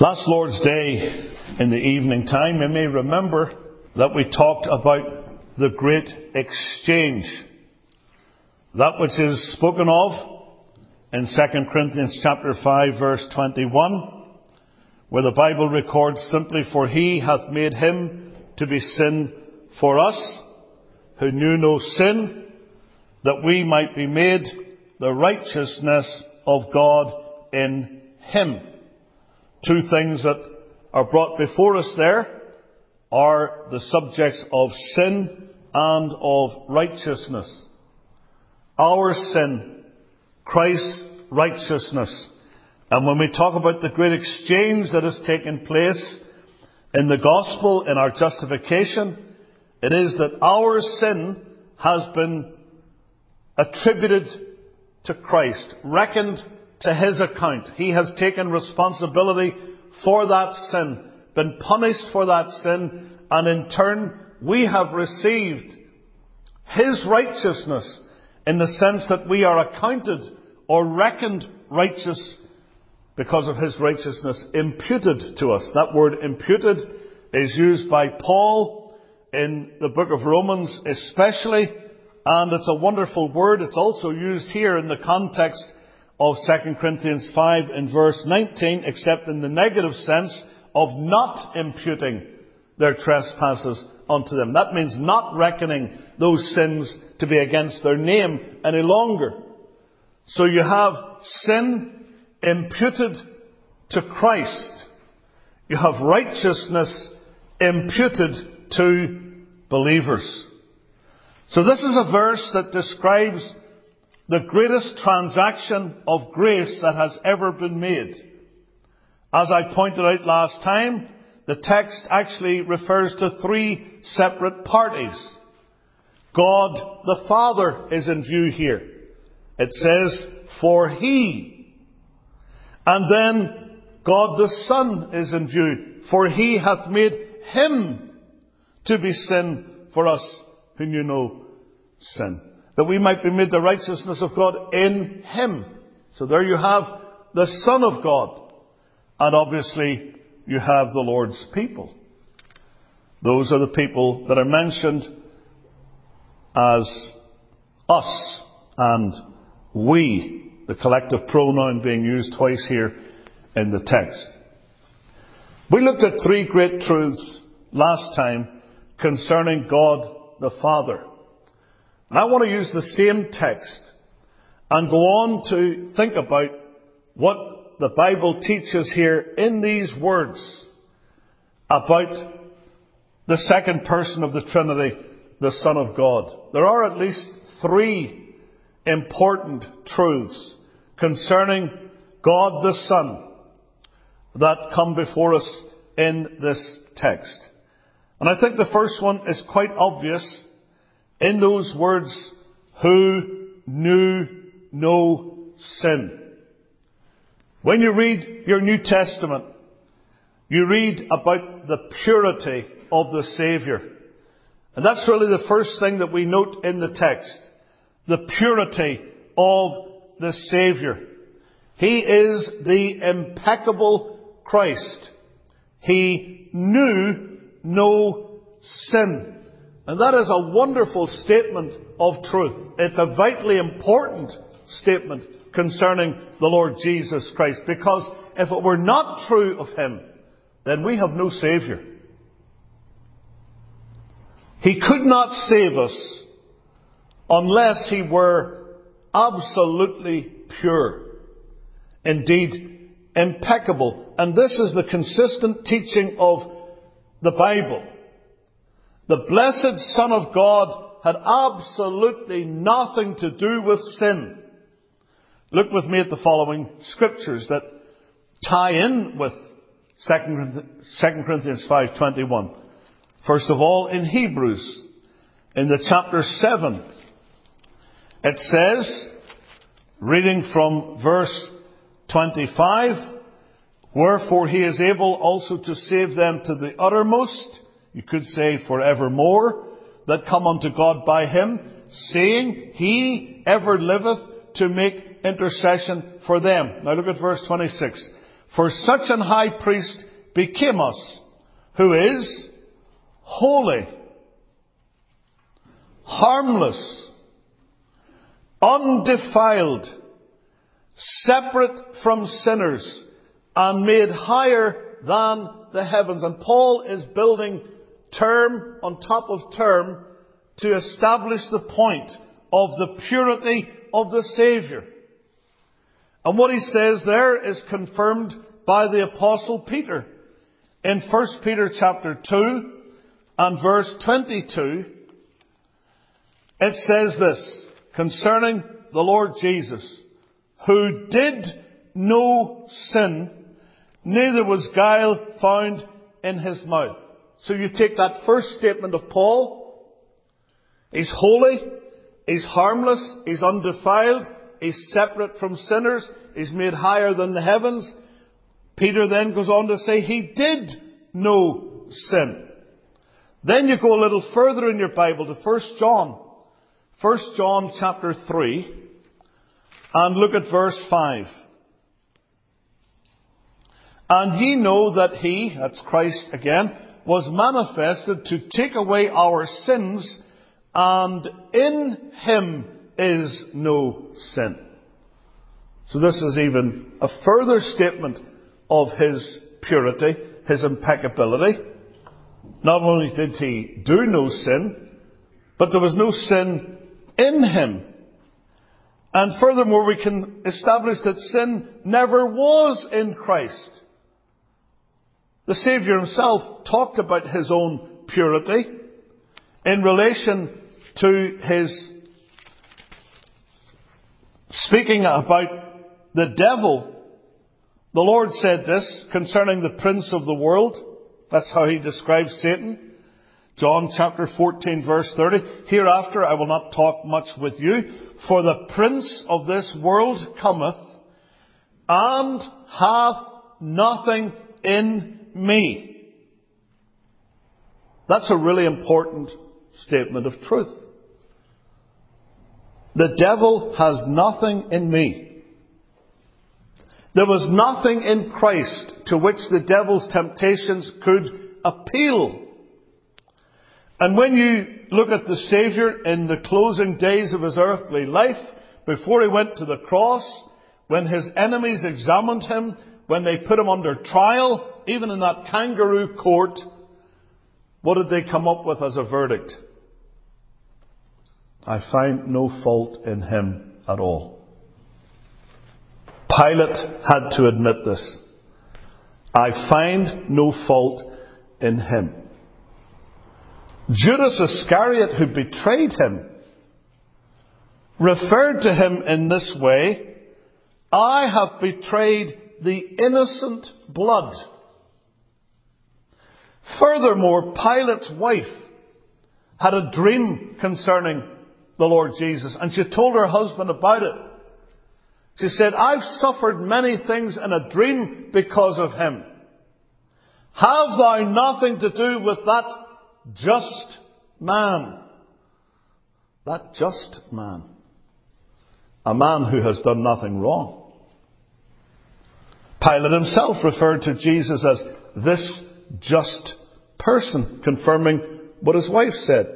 Last Lord's Day in the evening time, you may remember that we talked about the great exchange. That which is spoken of in 2 Corinthians chapter 5 verse 21, where the Bible records simply, For he hath made him to be sin for us, who knew no sin, that we might be made the righteousness of God in him. Two things that are brought before us there are the subjects of sin and of righteousness. Our sin, Christ's righteousness. And when we talk about the great exchange that has taken place in the gospel, in our justification, it is that our sin has been attributed to Christ, reckoned to his account. He has taken responsibility for that sin, been punished for that sin, and in turn, we have received his righteousness in the sense that we are accounted or reckoned righteous because of his righteousness imputed to us. That word imputed is used by Paul in the book of Romans especially, and it's a wonderful word. It's also used here in the context of 2 Corinthians 5 in verse 19, except in the negative sense of not imputing their trespasses unto them. That means not reckoning those sins to be against their name any longer. So you have sin imputed to Christ. You have righteousness imputed to believers. So this is a verse that describes the greatest transaction of grace that has ever been made. As I pointed out last time, the text actually refers to three separate parties. God the Father is in view here. It says, for He. And then God the Son is in view, for He hath made Him to be sin for us who knew no sin. That we might be made the righteousness of God in Him. So there you have the Son of God. And obviously you have the Lord's people. Those are the people that are mentioned as us and we, the collective pronoun being used twice here in the text. We looked at three great truths last time concerning God the Father. And I want to use the same text and go on to think about what the Bible teaches here in these words about the second person of the Trinity, the Son of God. There are at least three important truths concerning God the Son that come before us in this text. And I think the first one is quite obvious in those words, who knew no sin. When you read your New Testament, you read about the purity of the Saviour. And that's really the first thing that we note in the text. The purity of the Saviour. He is the impeccable Christ. He knew no sin. And that is a wonderful statement of truth. It's a vitally important statement concerning the Lord Jesus Christ. Because if it were not true of Him, then we have no Saviour. He could not save us unless He were absolutely pure. Indeed, impeccable. And this is the consistent teaching of the Bible. The blessed Son of God had absolutely nothing to do with sin. Look with me at the following scriptures that tie in with 2 Corinthians 5.21. First of all, in Hebrews, in the chapter 7, it says, reading from verse 25, Wherefore he is able also to save them to the uttermost, you could say forevermore, that come unto God by him, saying, He ever liveth to make intercession for them. Now look at verse 26. For such an high priest became us, who is holy, harmless, undefiled, separate from sinners, and made higher than the heavens. And Paul is building term on top of term to establish the point of the purity of the Saviour. And what he says there is confirmed by the apostle Peter. In 1 Peter chapter 2 and verse 22, it says this concerning the Lord Jesus, who did no sin, neither was guile found in his mouth. So you take that first statement of Paul, he's holy, he's harmless, he's undefiled, he's separate from sinners, he's made higher than the heavens. Peter then goes on to say he did know sin. Then you go a little further in your Bible to 1 John. 1 John chapter 3 and look at verse 5. And ye know that he, that's Christ again, was manifested to take away our sins, and in him is no sin. So this is even a further statement of his purity, his impeccability. Not only did he do no sin, but there was no sin in him. And furthermore, we can establish that sin never was in Christ. The Saviour himself talked about his own purity in relation to his speaking about the devil. The Lord said this concerning the prince of the world. That's how he describes Satan. John chapter 14 verse 30. Hereafter I will not talk much with you, for the prince of this world cometh, and hath nothing in me. That's a really important statement of truth. The devil has nothing in me. There was nothing in Christ to which the devil's temptations could appeal. And when you look at the Saviour in the closing days of his earthly life, before he went to the cross, when his enemies examined him, when they put him under trial, even in that kangaroo court, what did they come up with as a verdict? I find no fault in him at all. Pilate had to admit this. I find no fault in him. Judas Iscariot, who betrayed him, referred to him in this way I have betrayed the innocent blood. Furthermore, Pilate's wife had a dream concerning the Lord Jesus, and she told her husband about it. She said, I've suffered many things in a dream because of him. Have thou nothing to do with that just man? That just man. A man who has done nothing wrong. Pilate himself referred to Jesus as this just person, confirming what his wife said.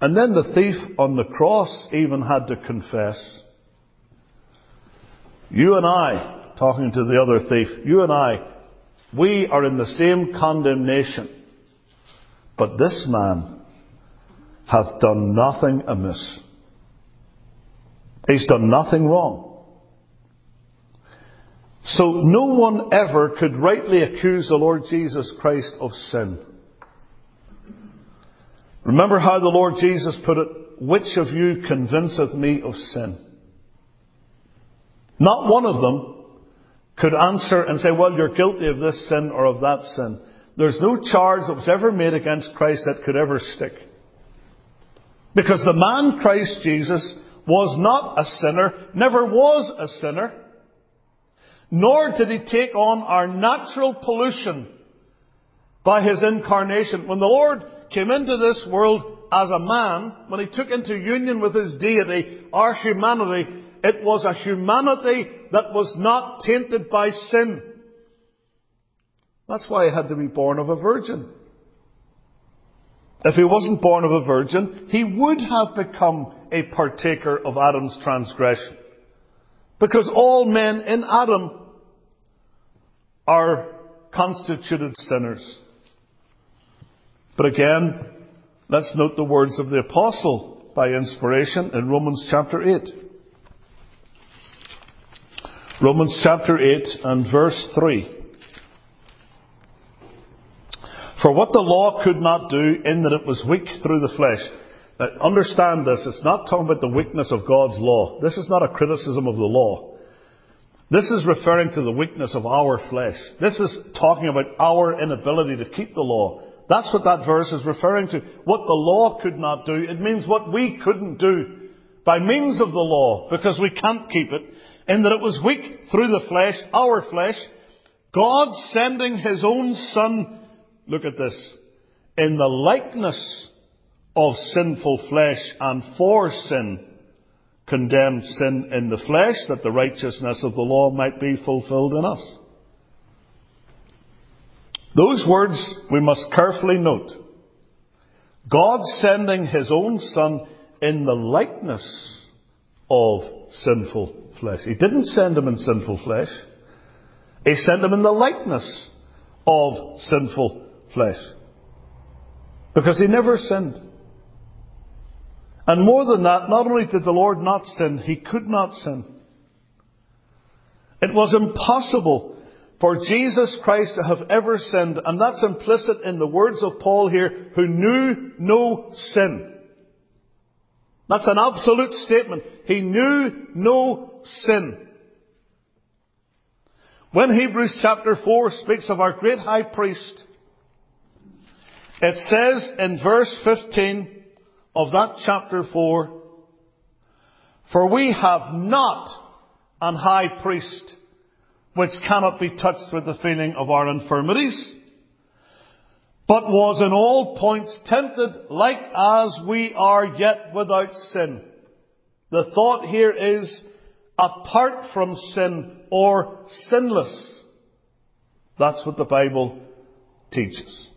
And then the thief on the cross even had to confess. You and I, talking to the other thief, you and I, we are in the same condemnation. But this man hath done nothing amiss. He's done nothing wrong. So no one ever could rightly accuse the Lord Jesus Christ of sin. Remember how the Lord Jesus put it, which of you convinceth me of sin? Not one of them could answer and say, well, you're guilty of this sin or of that sin. There's no charge that was ever made against Christ that could ever stick. Because the man Christ Jesus was not a sinner, never was a sinner. Nor did he take on our natural pollution by his incarnation. When the Lord came into this world as a man, when he took into union with his deity, our humanity, It was a humanity that was not tainted by sin. That's why he had to be born of a virgin. If he wasn't born of a virgin, he would have become a partaker of Adam's transgression. Because all men in Adam are constituted sinners. But again, let's note the words of the apostle by inspiration in Romans chapter 8. Romans chapter 8 and verse 3. For what the law could not do in that it was weak through the flesh. Now, understand this, it's not talking about the weakness of God's law. This is not a criticism of the law. This is referring to the weakness of our flesh. This is talking about our inability to keep the law. That's what that verse is referring to. What the law could not do, it means what we couldn't do by means of the law, because we can't keep it, in that it was weak through the flesh, our flesh, God sending His own Son Look at this. In the likeness of sinful flesh and for sin, condemned sin in the flesh that the righteousness of the law might be fulfilled in us. Those words we must carefully note. God sending His own Son in the likeness of sinful flesh. He didn't send Him in sinful flesh. He sent Him in the likeness of sinful flesh. Because he never sinned. And more than that, not only did the Lord not sin, he could not sin. It was impossible for Jesus Christ to have ever sinned, and that's implicit in the words of Paul here, who knew no sin. That's an absolute statement. He knew no sin. When Hebrews chapter 4 speaks of our great high priest, it says in verse 15 of that chapter 4, For we have not an high priest which cannot be touched with the feeling of our infirmities, but was in all points tempted like as we are yet without sin. The thought here is apart from sin or sinless. That's what the Bible teaches.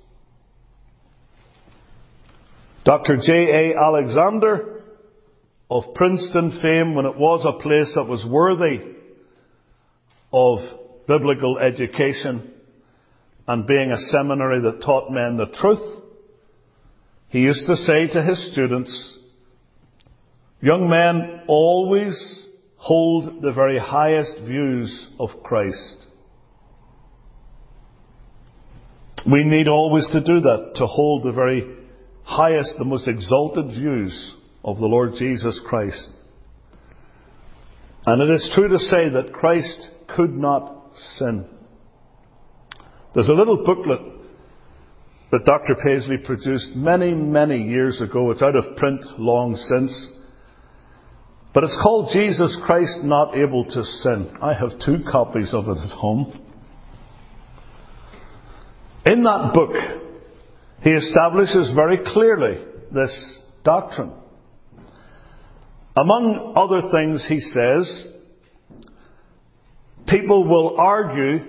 Dr. J.A. Alexander of Princeton fame when it was a place that was worthy of biblical education and being a seminary that taught men the truth, he used to say to his students, young men always hold the very highest views of Christ. We need always to do that, to hold the very highest, the most exalted views of the Lord Jesus Christ. And it is true to say that Christ could not sin. There's a little booklet that Dr. Paisley produced many, many years ago. It's out of print long since. But it's called Jesus Christ Not Able to Sin. I have two copies of it at home. In that book, he establishes very clearly this doctrine. Among other things, he says, people will argue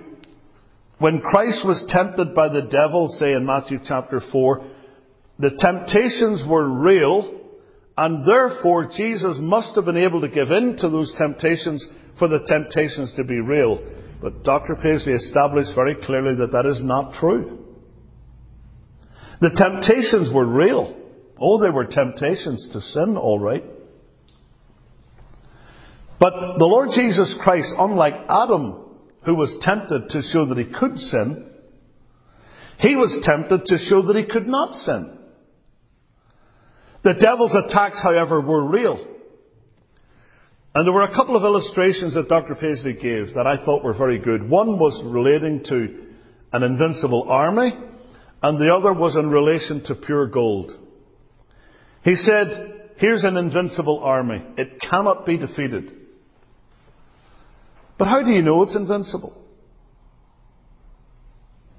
when Christ was tempted by the devil, say in Matthew chapter 4, the temptations were real, and therefore Jesus must have been able to give in to those temptations for the temptations to be real. But Dr. Paisley established very clearly that that is not true. The temptations were real. Oh, they were temptations to sin, all right. But the Lord Jesus Christ, unlike Adam, who was tempted to show that he could sin, he was tempted to show that he could not sin. The devil's attacks, however, were real. And there were a couple of illustrations that Dr. Paisley gave that I thought were very good. One was relating to an invincible army, and the other was in relation to pure gold. He said, here's an invincible army. It cannot be defeated. But how do you know it's invincible?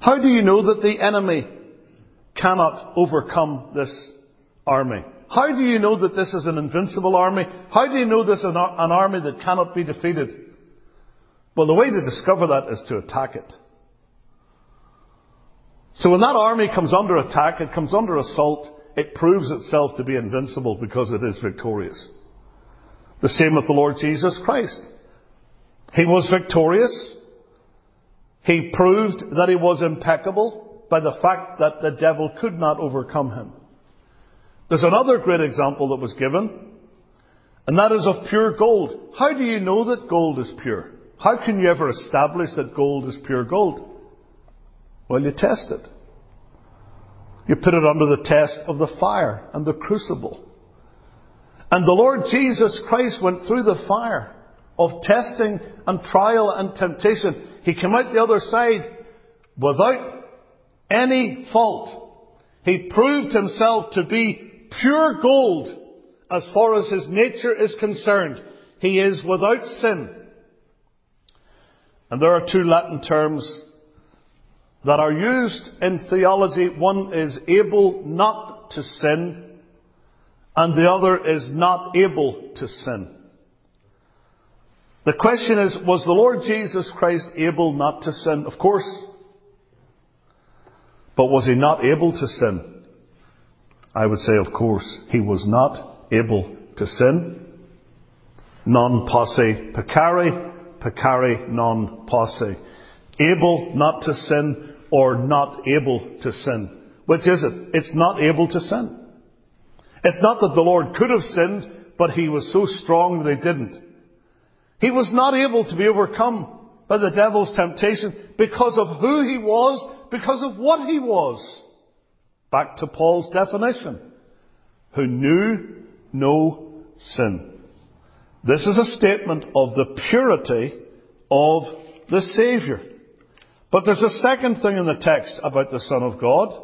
How do you know that the enemy cannot overcome this army? How do you know that this is an invincible army? How do you know this is an army that cannot be defeated? Well, the way to discover that is to attack it. So when that army comes under attack, it comes under assault, it proves itself to be invincible because it is victorious. The same with the Lord Jesus Christ. He was victorious. He proved that he was impeccable by the fact that the devil could not overcome him. There's another great example that was given, and that is of pure gold. How do you know that gold is pure? How can you ever establish that gold is pure gold? Well, you test it. You put it under the test of the fire and the crucible. And the Lord Jesus Christ went through the fire of testing and trial and temptation. He came out the other side without any fault. He proved himself to be pure gold as far as his nature is concerned. He is without sin. And there are two Latin terms that are used in theology. One is able not to sin, and the other is not able to sin. The question is, was the Lord Jesus Christ able not to sin? Of course. But was he not able to sin? I would say, of course, he was not able to sin. Non posse peccari, peccari non posse. Able not to sin, or not able to sin. Which is it? It's not able to sin. It's not that the Lord could have sinned, but he was so strong that he didn't. He was not able to be overcome by the devil's temptation because of who he was, because of what he was. Back to Paul's definition. Who knew no sin. This is a statement of the purity of the Saviour. But there's a second thing in the text about the Son of God.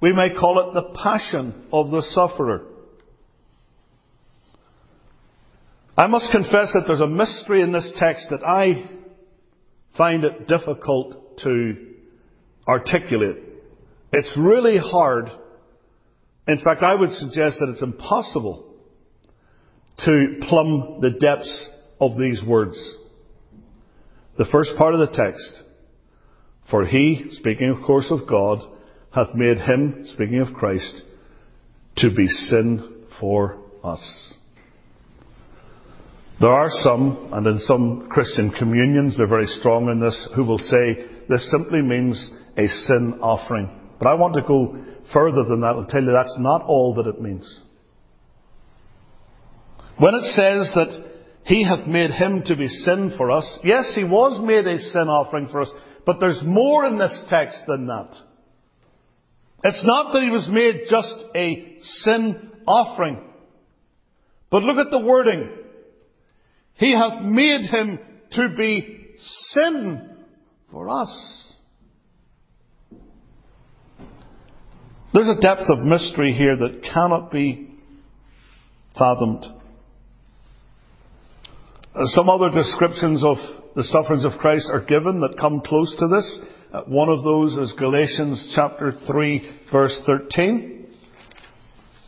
We may call it the passion of the sufferer. I must confess that there's a mystery in this text that I find it difficult to articulate. It's really hard. In fact, I would suggest that it's impossible to plumb the depths of these words. The first part of the text for he, speaking of course of God, hath made him, speaking of Christ, to be sin for us. There are some, and in some Christian communions, they're very strong in this, who will say this simply means a sin offering. But I want to go further than that and tell you that's not all that it means. When it says that he hath made him to be sin for us, yes, he was made a sin offering for us, but there's more in this text than that. It's not that he was made just a sin offering. But look at the wording. He hath made him to be sin for us. There's a depth of mystery here that cannot be fathomed. Some other descriptions of the sufferings of Christ are given that come close to this. Uh, one of those is Galatians chapter 3 verse 13.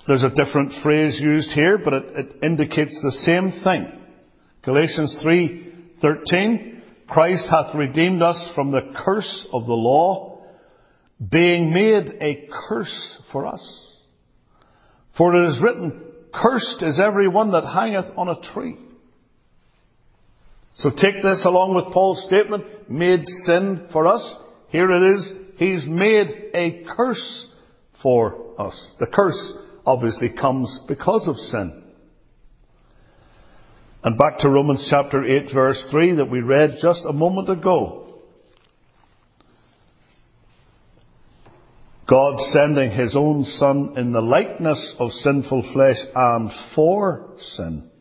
There's a different phrase used here, but it, it indicates the same thing. Galatians 3:13 Christ hath redeemed us from the curse of the law, being made a curse for us. For it is written, Cursed is every one that hangeth on a tree. So take this along with Paul's statement, made sin for us. Here it is, he's made a curse for us. The curse obviously comes because of sin. And back to Romans chapter 8 verse 3 that we read just a moment ago. God sending His own Son in the likeness of sinful flesh and for sin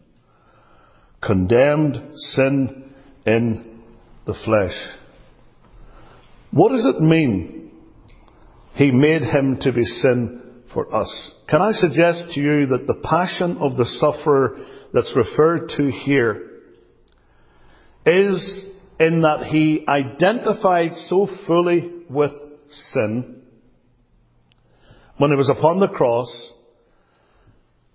condemned sin in the flesh. What does it mean? He made him to be sin for us. Can I suggest to you that the passion of the sufferer that's referred to here is in that he identified so fully with sin when he was upon the cross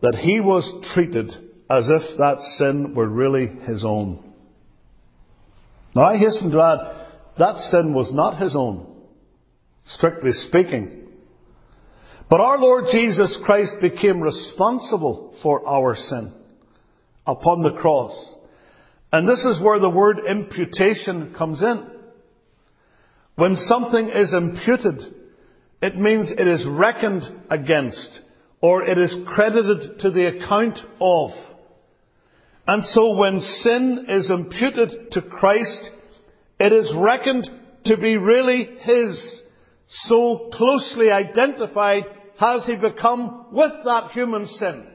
that he was treated as if that sin were really his own. Now I hasten to add, that sin was not his own, strictly speaking. But our Lord Jesus Christ became responsible for our sin upon the cross. And this is where the word imputation comes in. When something is imputed, it means it is reckoned against or it is credited to the account of. And so when sin is imputed to Christ, it is reckoned to be really His. So closely identified has He become with that human sin.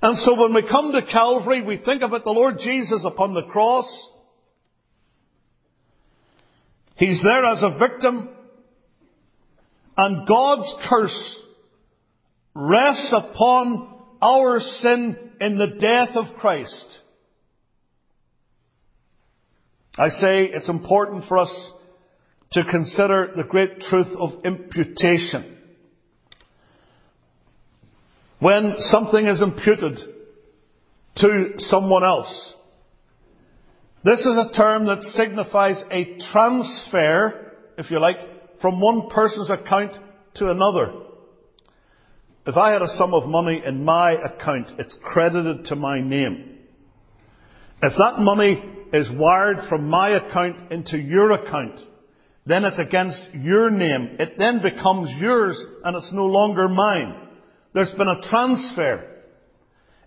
And so when we come to Calvary, we think about the Lord Jesus upon the cross. He's there as a victim. And God's curse rests upon our sin in the death of Christ. I say it's important for us to consider the great truth of imputation. When something is imputed to someone else, this is a term that signifies a transfer, if you like, from one person's account to another. If I had a sum of money in my account, it's credited to my name. If that money is wired from my account into your account, then it's against your name. It then becomes yours and it's no longer mine. There's been a transfer.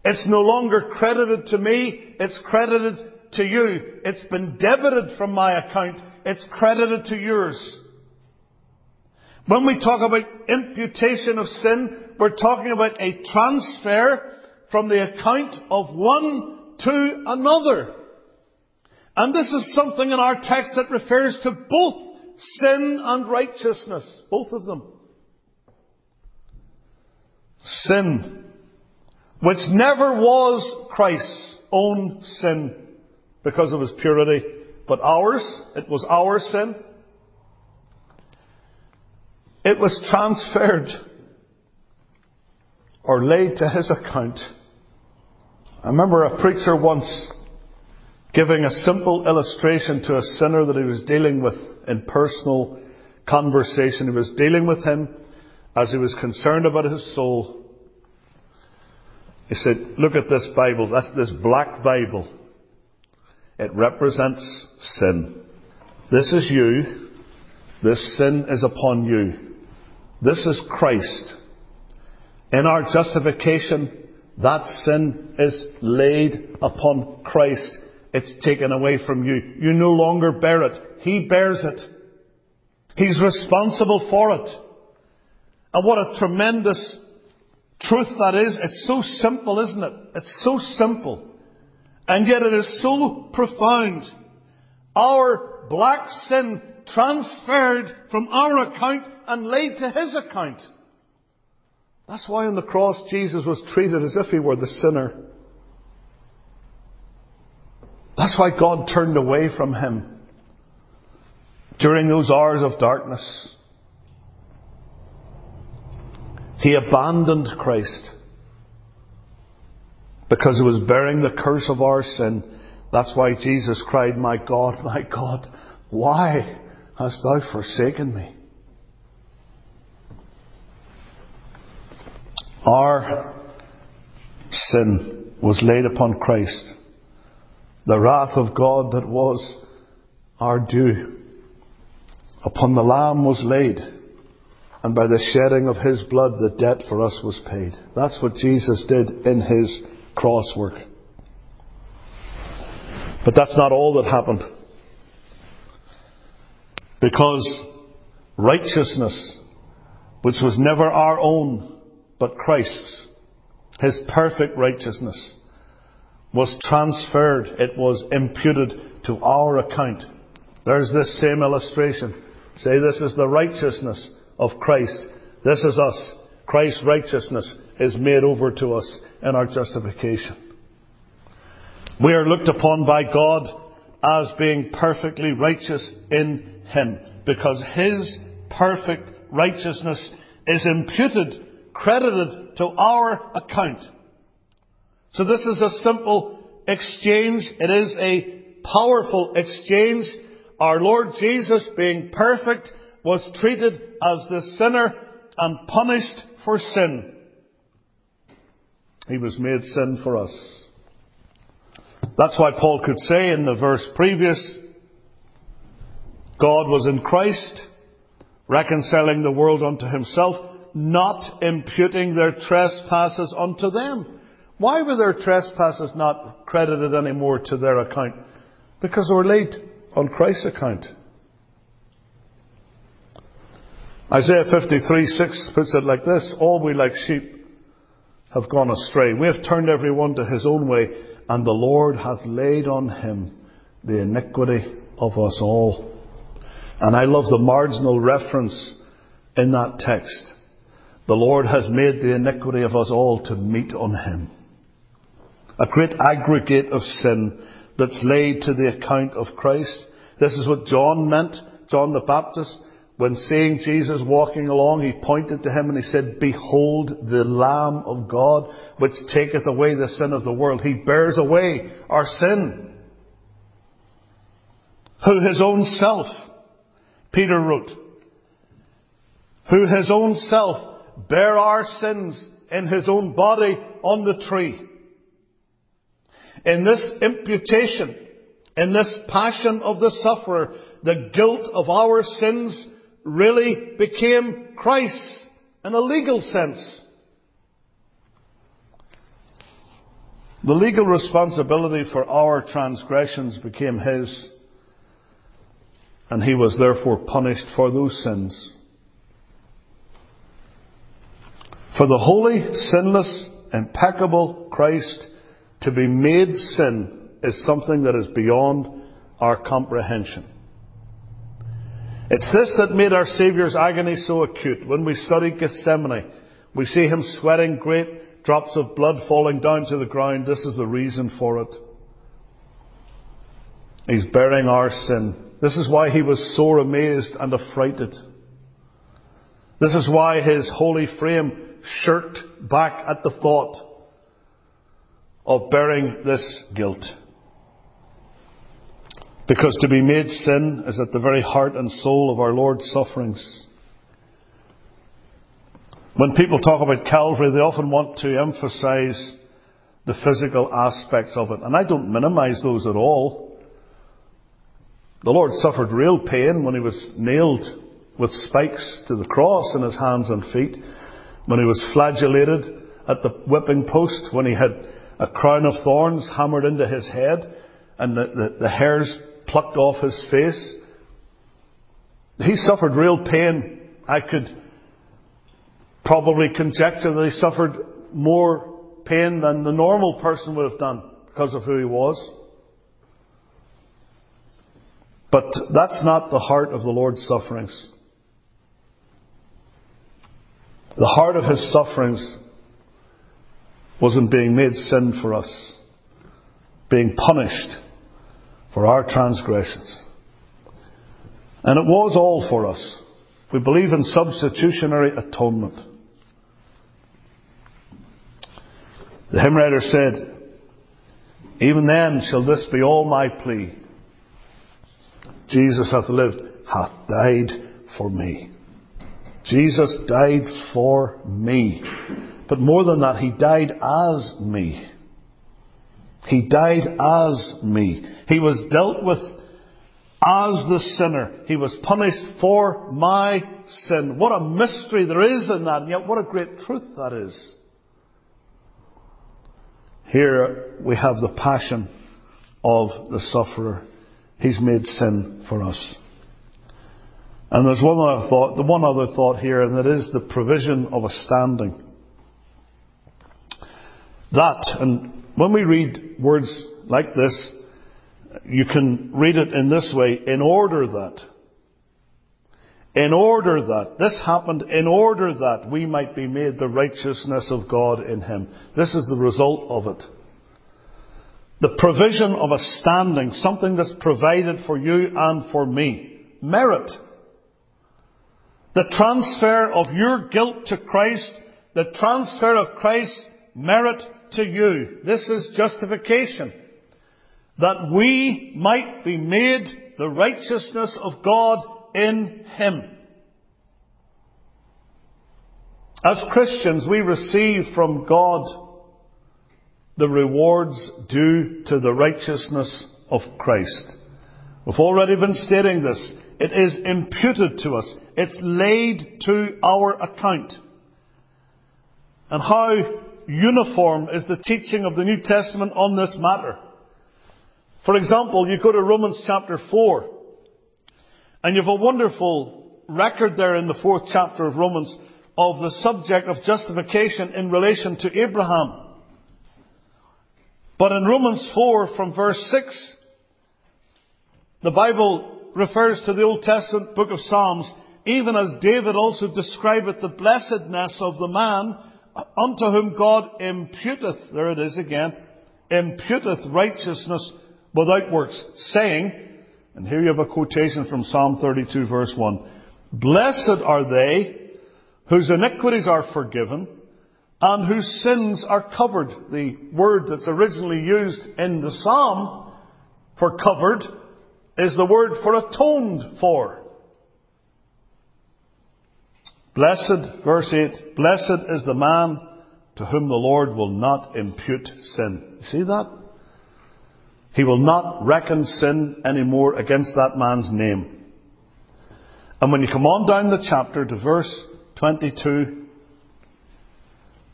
It's no longer credited to me, it's credited to you. It's been debited from my account, it's credited to yours. When we talk about imputation of sin, we're talking about a transfer from the account of one to another. And this is something in our text that refers to both sin and righteousness. Both of them. Sin, which never was Christ's own sin because of his purity, but ours, it was our sin. It was transferred or laid to his account. I remember a preacher once giving a simple illustration to a sinner that he was dealing with in personal conversation. He was dealing with him as he was concerned about his soul. He said, look at this Bible. That's this black Bible. It represents sin. This is you. This sin is upon you. This is Christ. In our justification, that sin is laid upon Christ. It's taken away from you. You no longer bear it. He bears it. He's responsible for it. And what a tremendous truth that is. It's so simple, isn't it? It's so simple. And yet it is so profound. Our black sin transferred from our account and laid to his account. That's why on the cross Jesus was treated as if he were the sinner. That's why God turned away from him during those hours of darkness. He abandoned Christ because he was bearing the curse of our sin. That's why Jesus cried, My God, my God, why hast thou forsaken me? Our sin was laid upon Christ. The wrath of God that was our due upon the Lamb was laid, and by the shedding of His blood the debt for us was paid. That's what Jesus did in His cross work. But that's not all that happened. Because righteousness, which was never our own, but Christ's, His perfect righteousness, was transferred, it was imputed to our account. There's this same illustration. Say this is the righteousness of Christ. This is us. Christ's righteousness is made over to us in our justification. We are looked upon by God as being perfectly righteous in Him because His perfect righteousness is imputed credited to our account. So this is a simple exchange. It is a powerful exchange. Our Lord Jesus, being perfect, was treated as the sinner and punished for sin. He was made sin for us. That's why Paul could say in the verse previous, God was in Christ, reconciling the world unto himself, not imputing their trespasses unto them. Why were their trespasses not credited anymore to their account? Because they were laid on Christ's account. Isaiah 53 6 puts it like this All we like sheep have gone astray. We have turned every one to his own way, and the Lord hath laid on him the iniquity of us all. And I love the marginal reference in that text. The Lord has made the iniquity of us all to meet on him. A great aggregate of sin that's laid to the account of Christ. This is what John meant, John the Baptist. When seeing Jesus walking along, he pointed to him and he said, Behold the Lamb of God, which taketh away the sin of the world. He bears away our sin. Who his own self, Peter wrote, who his own self bare our sins in his own body on the tree. In this imputation, in this passion of the sufferer, the guilt of our sins really became Christ's in a legal sense. The legal responsibility for our transgressions became his, and he was therefore punished for those sins. For the holy, sinless, impeccable Christ to be made sin is something that is beyond our comprehension. It's this that made our Saviour's agony so acute. When we study Gethsemane, we see him sweating great drops of blood falling down to the ground. This is the reason for it. He's bearing our sin. This is why he was sore amazed and affrighted. This is why his holy frame shirked back at the thought of bearing this guilt. Because to be made sin is at the very heart and soul of our Lord's sufferings. When people talk about Calvary, they often want to emphasize the physical aspects of it. And I don't minimize those at all. The Lord suffered real pain when he was nailed with spikes to the cross in his hands and feet, when he was flagellated at the whipping post, when he had a crown of thorns hammered into his head and the, the, the hairs plucked off his face. He suffered real pain. I could probably conjecture that he suffered more pain than the normal person would have done because of who he was. But that's not the heart of the Lord's sufferings. The heart of his sufferings wasn't being made sin for us, being punished for our transgressions. And it was all for us. We believe in substitutionary atonement. The hymn writer said, Even then shall this be all my plea. Jesus hath lived, hath died for me. Jesus died for me. But more than that, He died as me. He died as me. He was dealt with as the sinner. He was punished for my sin. What a mystery there is in that, and yet what a great truth that is. Here we have the passion of the sufferer. He's made sin for us. And there's one other thought, the one other thought here, and that is the provision of a standing. That, and when we read words like this, you can read it in this way, in order that. In order that. This happened in order that we might be made the righteousness of God in Him. This is the result of it. The provision of a standing, something that's provided for you and for me. Merit. The transfer of your guilt to Christ the transfer of Christ's merit to you. This is justification. That we might be made the righteousness of God in Him. As Christians, we receive from God the rewards due to the righteousness of Christ. We've already been stating this. It is imputed to us. It's laid to our account. And how uniform is the teaching of the New Testament on this matter? For example, you go to Romans chapter 4, and you have a wonderful record there in the fourth chapter of Romans of the subject of justification in relation to Abraham. But in Romans 4 from verse 6, the Bible refers to the Old Testament book of Psalms, even as David also describeth the blessedness of the man unto whom God imputeth, there it is again, imputeth righteousness without works, saying, and here you have a quotation from Psalm 32 verse 1, Blessed are they whose iniquities are forgiven and whose sins are covered. The word that's originally used in the Psalm for covered is the word for atoned for. Blessed, verse 8, blessed is the man to whom the Lord will not impute sin. You see that? He will not reckon sin anymore against that man's name. And when you come on down the chapter to verse 22,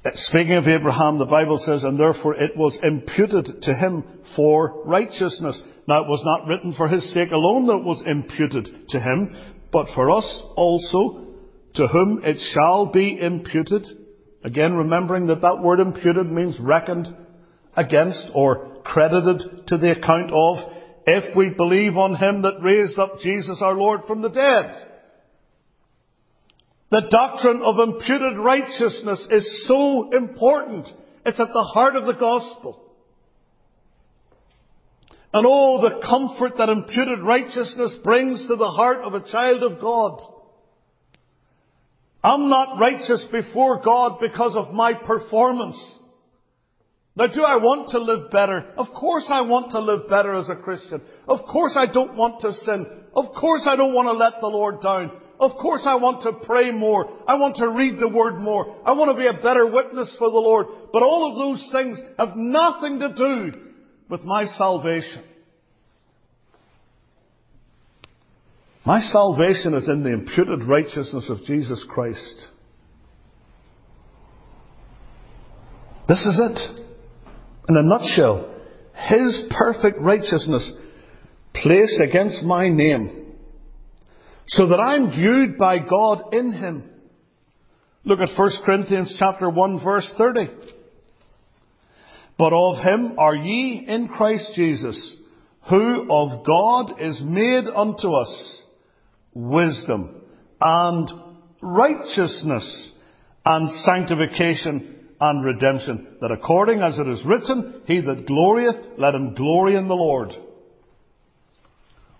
eh, speaking of Abraham, the Bible says, and therefore it was imputed to him for righteousness. Now it was not written for his sake alone that was imputed to him, but for us also to whom it shall be imputed. Again, remembering that that word imputed means reckoned against or credited to the account of if we believe on him that raised up Jesus our Lord from the dead. The doctrine of imputed righteousness is so important. It's at the heart of the gospel. And oh, the comfort that imputed righteousness brings to the heart of a child of God. I'm not righteous before God because of my performance. Now, do I want to live better? Of course I want to live better as a Christian. Of course I don't want to sin. Of course I don't want to let the Lord down. Of course I want to pray more. I want to read the Word more. I want to be a better witness for the Lord. But all of those things have nothing to do with my salvation. My salvation is in the imputed righteousness of Jesus Christ. This is it. In a nutshell, His perfect righteousness placed against my name so that I'm viewed by God in Him. Look at 1 Corinthians chapter 1 verse 30. But of Him are ye in Christ Jesus, who of God is made unto us wisdom and righteousness and sanctification and redemption, that according as it is written, he that glorieth, let him glory in the Lord.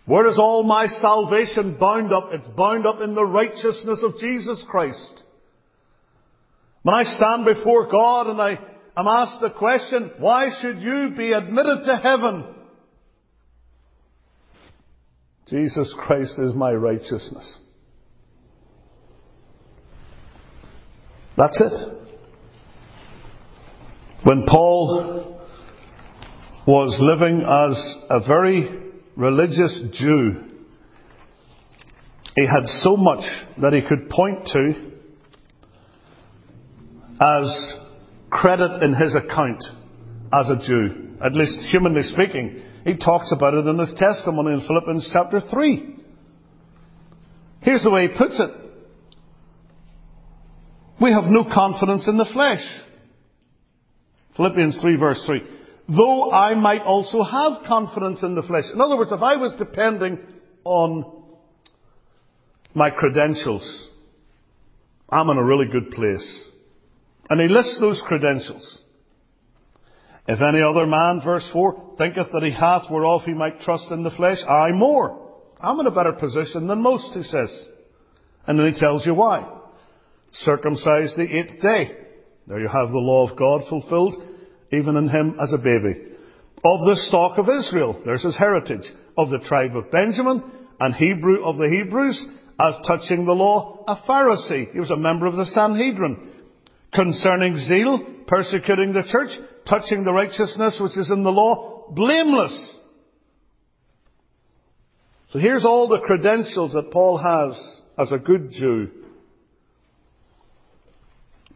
Where is all my salvation bound up? It's bound up in the righteousness of Jesus Christ. When I stand before God and I am asked the question, why should you be admitted to heaven? Jesus Christ is my righteousness. That's it. When Paul was living as a very religious Jew, he had so much that he could point to as credit in his account as a Jew, at least humanly speaking. He talks about it in his testimony in Philippians chapter 3. Here's the way he puts it. We have no confidence in the flesh. Philippians 3 verse 3. Though I might also have confidence in the flesh. In other words, if I was depending on my credentials, I'm in a really good place. And he lists those credentials. If any other man, verse 4, thinketh that he hath whereof he might trust in the flesh, I more. I'm in a better position than most, he says. And then he tells you why. Circumcised the eighth day. There you have the law of God fulfilled, even in him as a baby. Of the stock of Israel, there's his heritage. Of the tribe of Benjamin, and Hebrew of the Hebrews, as touching the law, a Pharisee. He was a member of the Sanhedrin. Concerning zeal, persecuting the church, touching the righteousness which is in the law, blameless. So here's all the credentials that Paul has as a good Jew.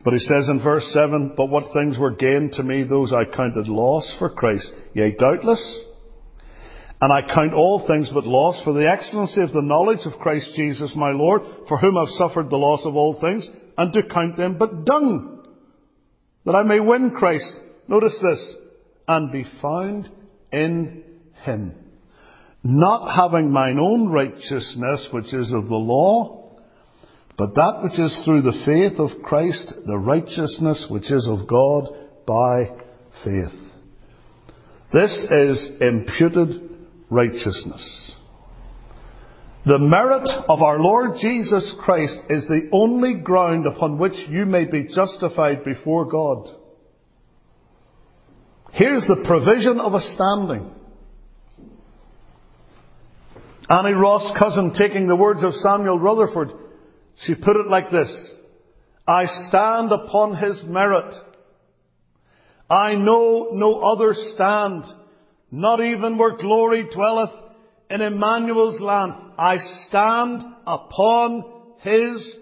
But he says in verse 7, But what things were gained to me, those I counted loss for Christ. Yea, doubtless. And I count all things but loss for the excellency of the knowledge of Christ Jesus my Lord, for whom I've suffered the loss of all things, and to count them but dung, that I may win Christ. Notice this, and be found in Him. Not having mine own righteousness, which is of the law, but that which is through the faith of Christ, the righteousness which is of God by faith. This is imputed righteousness. The merit of our Lord Jesus Christ is the only ground upon which you may be justified before God. Here's the provision of a standing. Annie Ross Cousin taking the words of Samuel Rutherford she put it like this I stand upon his merit. I know no other stand, not even where glory dwelleth in Emmanuel's land. I stand upon his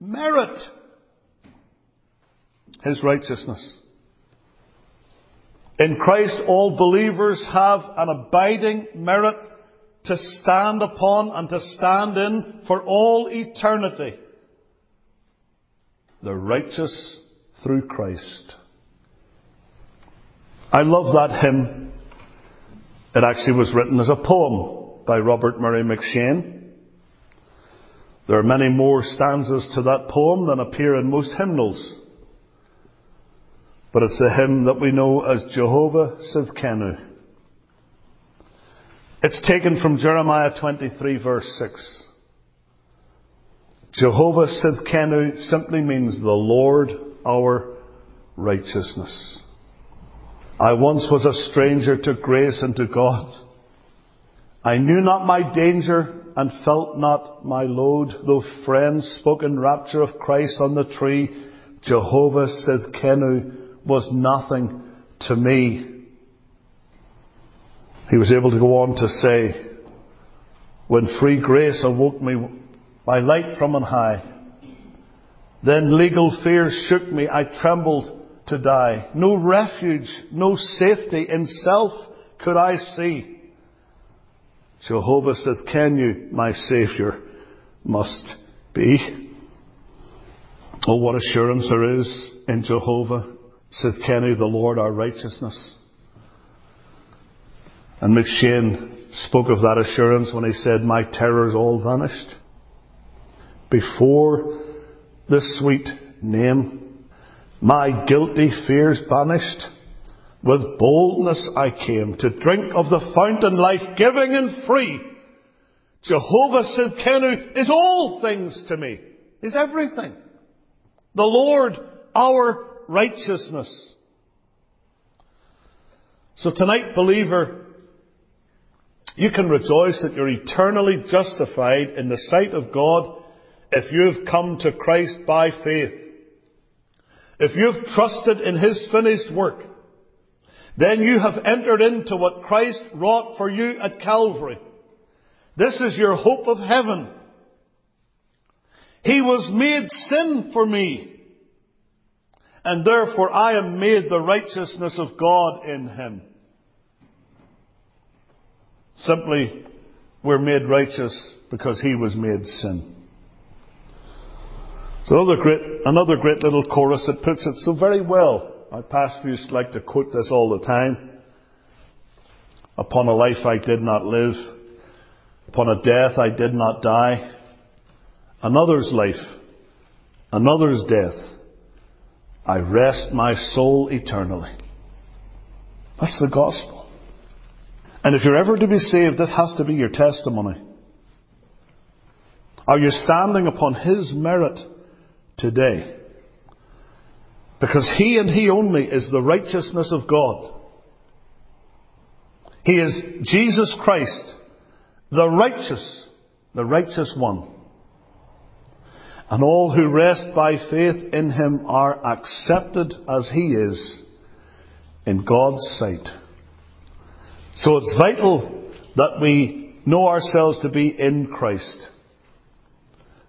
merit, his righteousness. In Christ, all believers have an abiding merit to stand upon and to stand in for all eternity the righteous through Christ. I love that hymn. It actually was written as a poem by Robert Murray M'Cheyne. There are many more stanzas to that poem than appear in most hymnals. But it's the hymn that we know as Jehovah Sidkenu. It's taken from Jeremiah 23 verse 6. Jehovah Sidkenu simply means the Lord our righteousness. I once was a stranger to grace and to God. I knew not my danger and felt not my load, though friends spoke in rapture of Christ on the tree. Jehovah Sidkenu was nothing to me. He was able to go on to say, when free grace awoke me by light from on high. Then legal fears shook me. I trembled to die. No refuge, no safety in self could I see. Jehovah said, Can you, my Saviour, must be? Oh, what assurance there is in Jehovah. Said Kenny, the Lord our righteousness. And M'Cheyne spoke of that assurance when he said, My terrors all vanished before the sweet name. My guilty fears banished. With boldness I came to drink of the fountain life giving and free. Jehovah Sidkenu is all things to me, is everything. The Lord, our righteousness. So tonight, believer, you can rejoice that you're eternally justified in the sight of God if you've come to Christ by faith, if you've trusted in His finished work, then you have entered into what Christ wrought for you at Calvary. This is your hope of heaven. He was made sin for me, and therefore I am made the righteousness of God in Him. Simply, we're made righteous because He was made sin. It's another great, another great little chorus that puts it so very well. My pastor pastors like to quote this all the time. Upon a life I did not live, upon a death I did not die, another's life, another's death, I rest my soul eternally. That's the gospel. And if you're ever to be saved, this has to be your testimony. Are you standing upon His merit today. Because He and He only is the righteousness of God. He is Jesus Christ, the righteous, the righteous one. And all who rest by faith in Him are accepted as He is in God's sight. So it's vital that we know ourselves to be in Christ.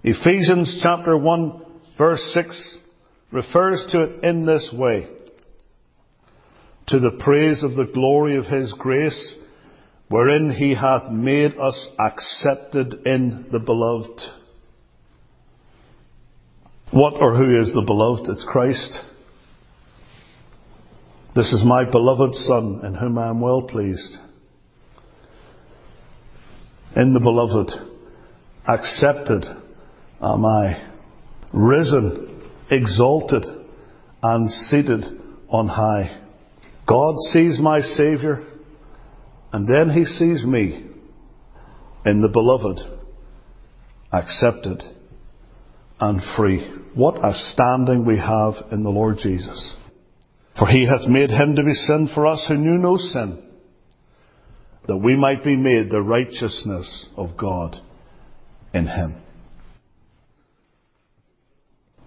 Ephesians chapter 1 verse 6 refers to it in this way. To the praise of the glory of His grace, wherein He hath made us accepted in the beloved. What or who is the beloved? It's Christ. This is my beloved Son, in whom I am well pleased. In the beloved, accepted am I, risen, exalted, and seated on high. God sees my Saviour, and then He sees me in the beloved, accepted, and free. What a standing we have in the Lord Jesus. For he hath made him to be sin for us who knew no sin, that we might be made the righteousness of God in him.